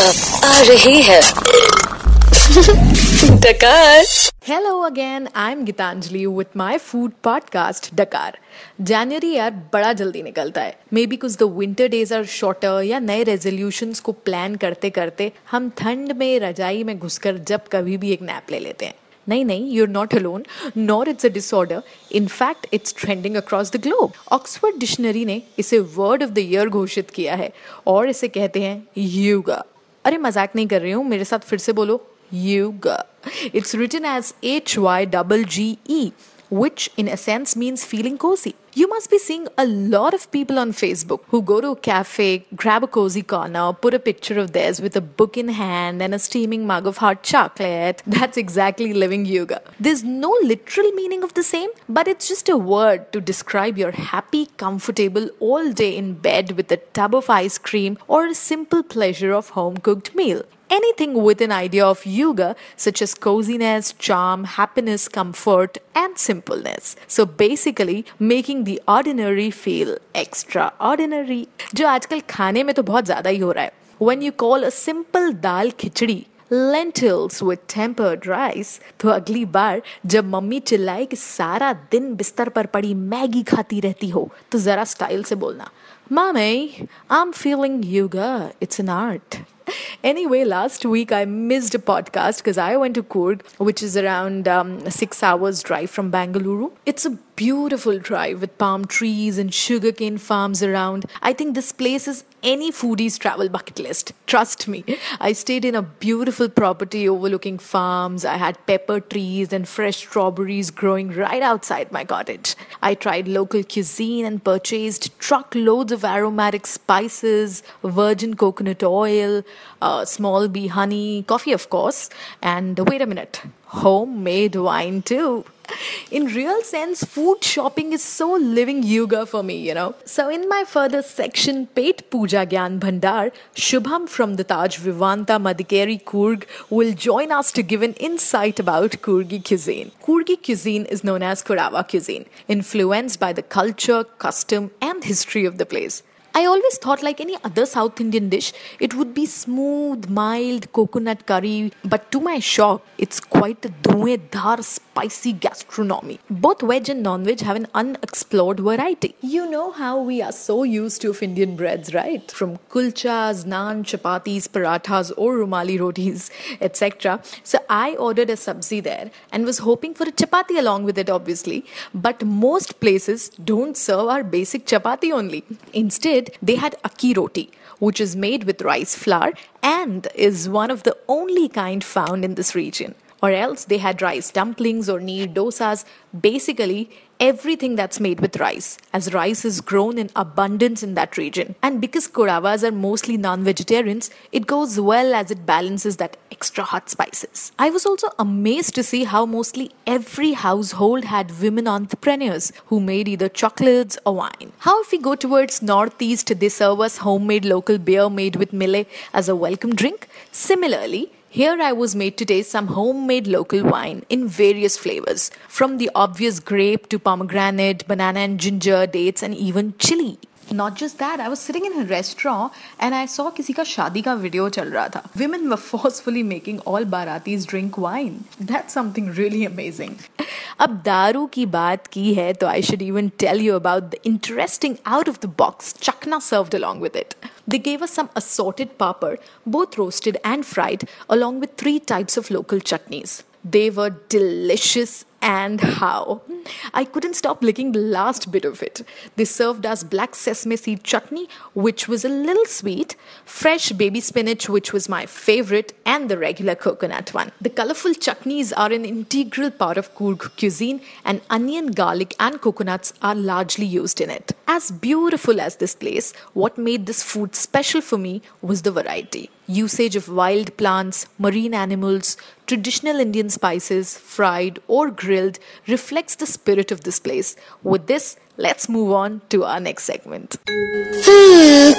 आ रही है। डकार। Hello again, I'm Gitanjali with my food podcast Dakar. January यार बड़ा जल्दी निकलता है। मे बी कुछ the winter days are shorter या नए रेजोल्यूशंस को प्लान करते करते हम ठंड में रजाई में घुसकर जब कभी भी एक नैप ले लेते हैं। नहीं नहीं you are not alone nor it's a disorder in fact it's trending across the globe Oxford dictionary ने इसे वर्ड ऑफ़ द ईयर घोषित किया है और इसे कहते हैं योगा अरे, मज़ाक नहीं कर रही हूँ, मेरे साथ फिर से बोलो Yug it's written as H Y double G E which in a sense means feeling cozy. You must be seeing a lot of people on Facebook who go to a cafe, grab a cozy corner, put a picture of theirs with a book in hand and a steaming mug of hot chocolate. That's exactly living hygge. There's no literal meaning of the same, but it's just a word to describe your happy, comfortable all day in bed with a tub of ice cream or a simple pleasure of home cooked meal anything with an idea of hygge, such as coziness, charm, happiness, comfort, and simpleness. So basically, making the ordinary feel extraordinary. जो आजकल खाने में तो बहुत ज़्यादा ही हो रहा है When you call a simple dal khichdi lentils with tempered rice, तो अगली बार जब मम्मी चिल्लाए कि सारा दिन बिस्तर पर पड़ी मैगी खाती रहती हो तो ज़रा स्टाइल से बोलना मामे I'm feeling hygge. It's an art. Anyway, last week I missed a podcast because I went to Coorg, which is around um, six hours drive from Bangalore. It's a beautiful drive with palm trees and sugarcane farms around. I think this place is any foodie's travel bucket list. Trust me. I stayed in a beautiful property overlooking farms. I had pepper trees and fresh strawberries growing right outside my cottage. I tried local cuisine and purchased truckloads of aromatic spices, virgin coconut oil, uh, small bee honey, coffee, of course, and wait a minute, homemade wine too. In real sense, food shopping is so living hygge for me, you know. So, in my further section, Pet Puja Gyan Bhandar, Shubham from the Taj Vivanta Madikeri Coorg will join us to give an insight about Coorgi cuisine. Coorgi cuisine is known as Kodava cuisine, influenced by the culture, custom, and history of the place. I always thought, like any other South Indian dish, it would be smooth, mild coconut curry, but to my shock, it's quite a dhuedhar, spicy gastronomy. Both veg and non veg have an unexplored variety. You know how we are so used to of Indian breads, right? From kulchas, naan, chapatis, parathas, or rumali rotis, etc. So I ordered a sabzi there and was hoping for a chapati along with it, obviously. But most places don't serve our basic chapati only. Instead, they had akki roti, which is made with rice flour and is one of the only kind found in this region. Or else they had rice dumplings or neer dosas, basically everything that's made with rice, as rice is grown in abundance in that region. And because Kodavas are mostly non vegetarians, it goes well as it balances that extra hot spices. I was also amazed to see how mostly every household had women entrepreneurs who made either chocolates or wine. How, if we go towards northeast, they serve us homemade local beer made with millet as a welcome drink? Similarly, here I was made to taste some homemade local wine in various flavors, from the obvious grape to pomegranate, banana and ginger, dates, and even chili. Not just that, I was sitting in a restaurant and I saw किसी का शादी का video चल रहा था. Women were forcefully making all Baratis drink wine. That's something really amazing. अब दारू की बात की है तो I should even tell you about the interesting out of the box chakna served along with it. They gave us some assorted papad, both roasted and fried, along with three types of local chutneys. They were delicious and how. I couldn't stop licking the last bit of it. They served us black sesame seed chutney, which was a little sweet, fresh baby spinach, which was my favorite, and the regular coconut one. The colorful chutneys are an integral part of Coorg cuisine, and onion, garlic, and coconuts are largely used in it. As beautiful as this place, what made this food special for me was the variety. Usage of wild plants, marine animals, traditional Indian spices, fried or grilled, reflects the spirit of this place. With this, let's move on to our next segment. Hmm,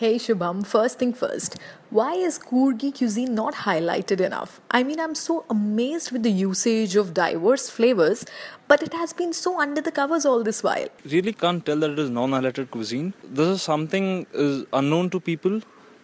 Hey Shubham, first thing first, why is Coorgi cuisine not highlighted enough? I mean, I'm so amazed with the usage of diverse flavors, but it has been so under the covers all this while. Really can't tell that it is non highlighted cuisine. This is something is unknown to people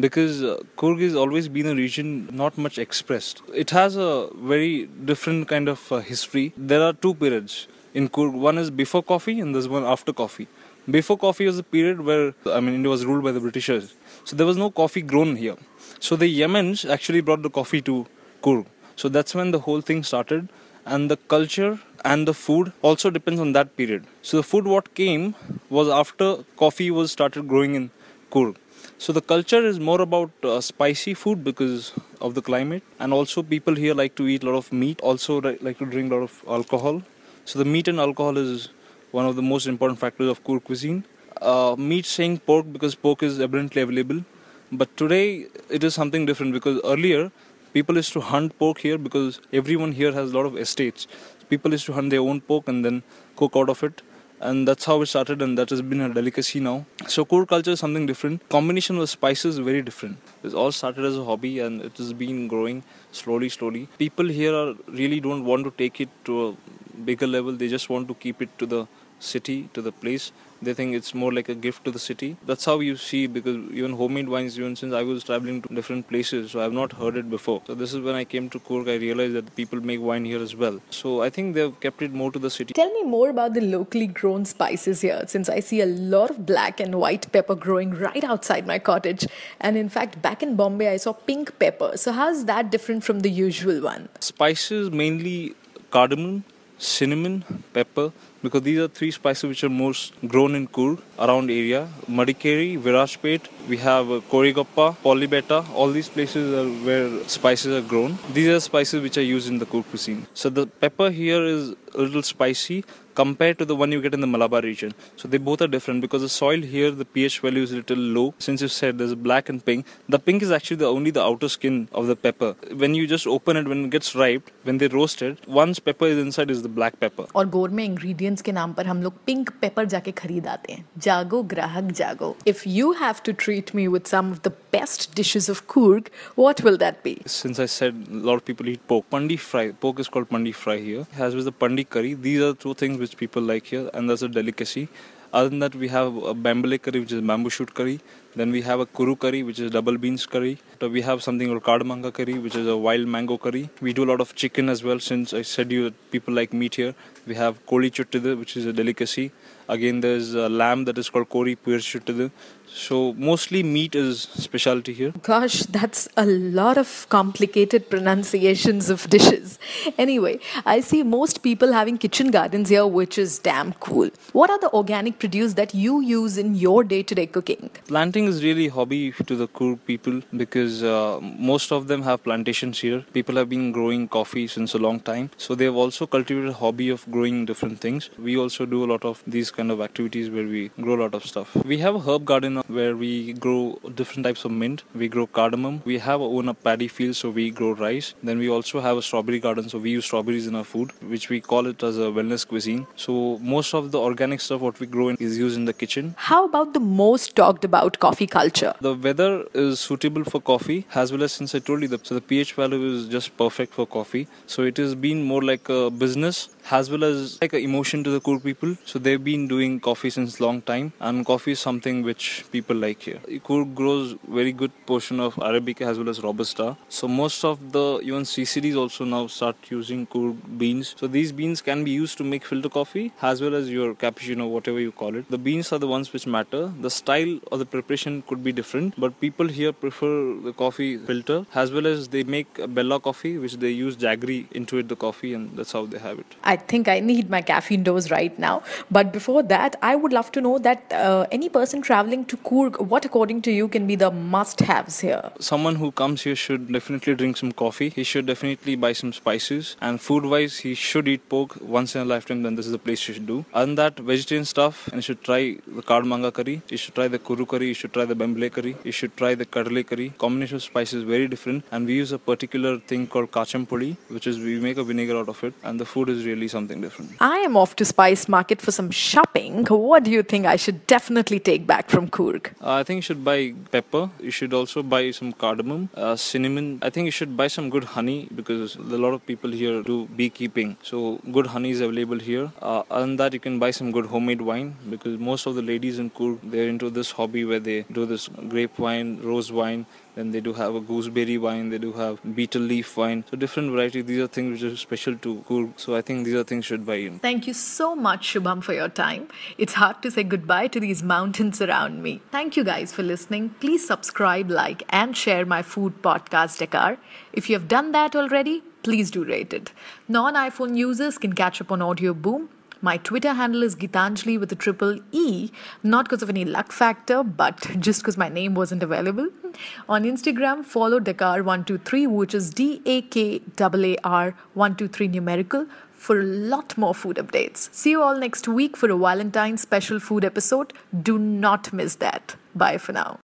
because uh, Coorg has always been a region not much expressed. It has a very different kind of uh, history. There are two periods in Coorg. One is before coffee and there's one after coffee. Before coffee was a period where I mean India was ruled by the Britishers, so there was no coffee grown here. So the Yemens actually brought the coffee to Coorg. So that's when the whole thing started, and the culture and the food also depends on that period. So the food what came was after coffee was started growing in Coorg. So the culture is more about uh, spicy food because of the climate, and also people here like to eat a lot of meat. Also like to drink a lot of alcohol. So the meat and alcohol is one of the most important factors of Coorg cuisine. Uh, meat saying pork because pork is abundantly available, but today it is something different because earlier people used to hunt pork here because everyone here has a lot of estates. People used to hunt their own pork and then cook out of it and that's how it started and that has been a delicacy now. So Coorg culture is something different. Combination of spices very different. It all started as a hobby and it has been growing slowly slowly. People here are, really don't want to take it to a bigger level. They just want to keep it to the city to the place. They think it's more like a gift to the city. That's how you see because even homemade wines even since i was traveling to different places so i've not heard it before. So this is when i came to Coorg i realized that people make wine here as well. So i think they've kept it more to the city. Tell me more about the locally grown spices here since i see a lot of black and white pepper growing right outside my cottage. And in fact back in bombay i saw pink pepper. So how's that different from the usual one? Spices mainly cardamom cinnamon pepper because these are three spices which are most grown in Coorg around area. Madikeri, Virajpet, we have uh, Korigoppa, Polibetta, all these places are where spices are grown. These are spices which are used in the Coorg cuisine. So the pepper here is a little spicy compared to the one you get in the Malabar region. So they both are different because the soil here, the pH value is a little low. Since you said there's black and pink, the pink is actually the only the outer skin of the pepper. When you just open it, when it gets ripe, when they roast it, once pepper is inside is the black pepper. और gourmet ingredients के नाम पर हम लोग pink pepper जाके खरीद आते हैं जागो ग्राहक जागो If you have to treat me with some of the best dishes of Kurg, what will that be? Since I said a lot of people eat pork, pandi fry. Pork is called pandi fry here. As with the pandi curry, these are two things which people like here, and that's a delicacy. Other than that, we have a bambale curry, which is bamboo shoot curry. Then we have a kuru curry, which is double beans curry. So we have something called kardamanga curry, which is a wild mango curry. We do a lot of chicken as well, since I said you people like meat here. We have koli chuttadu, which is a delicacy. Again, there's a lamb that is called kori puer chuttadu. So mostly meat is specialty here. Gosh, that's a lot of complicated pronunciations of dishes. Anyway, I see most people having kitchen gardens here, which is damn cool. What are the organic produce that you use in your day-to-day cooking? Planting is really hobby to the Coorg people because uh, most of them have plantations here. People have been growing coffee since a long time, so they have also cultivated a hobby of growing different things. We also do a lot of these kind of activities where we grow a lot of stuff. We have a herb garden where we grow different types of mint. We grow cardamom. We have our own paddy field, so we grow rice. Then we also have a strawberry garden, so we use strawberries in our food, which we call it as a wellness cuisine. So most of the organic stuff what we grow in is used in the kitchen. How about the most talked about coffee culture? The weather is suitable for coffee, as well as since I told you that so the pH value is just perfect for coffee. So it has been more like a business as well as like an emotion to the Coorg people. So they've been doing coffee since long time, and coffee is something which people like here. Coorg grows very good portion of Arabica as well as Robusta. So most of the even CCDs also now start using Coorg beans. So these beans can be used to make filter coffee as well as your cappuccino, whatever you call it. The beans are the ones which matter. The style or the preparation could be different, but people here prefer the coffee filter as well as they make Bella coffee, which they use jaggery into it, the coffee, and that's how they have it. I think I need my caffeine dose right now. But before that, I would love to know that uh, any person traveling to Coorg, what according to you can be the must haves here? Someone who comes here should definitely drink some coffee. He should definitely buy some spices. And food wise, he should eat pork once in a lifetime, then this is the place you should do. Than that, vegetarian stuff, and you should try the kardamanga curry, you should try the kuru curry, you should try the bambale curry, you should try the kadale curry. Combination of spices very different, and we use a particular thing called kacham puli, which is we make a vinegar out of it, and the food is really really something different. I am off to Spice Market for some shopping. What do you think I should definitely take back from Coorg? Uh, I think you should buy pepper. You should also buy some cardamom, uh, cinnamon. I think you should buy some good honey because a lot of people here do beekeeping. So good honey is available here. Uh, other than that, you can buy some good homemade wine because most of the ladies in Coorg they're into this hobby where they do this grape wine, rose wine. Then they do have a gooseberry wine. They do have betel leaf wine. So different variety. These are things which are special to Coorg. So I think these are things should buy in. Thank you so much, Shubham, for your time. It's hard to say goodbye to these mountains around me. Thank you guys for listening. Please subscribe, like, and share my food podcast, Dakar. If you have done that already, please do rate it. Non iPhone users can catch up on Audioboom. My Twitter handle is Gitanjali with a triple E, not because of any luck factor, but just because my name wasn't available. On Instagram, follow Dakar123, which is D A K A R 123 numerical, for a lot more food updates. See you all next week for a Valentine's special food episode. Do not miss that. Bye for now.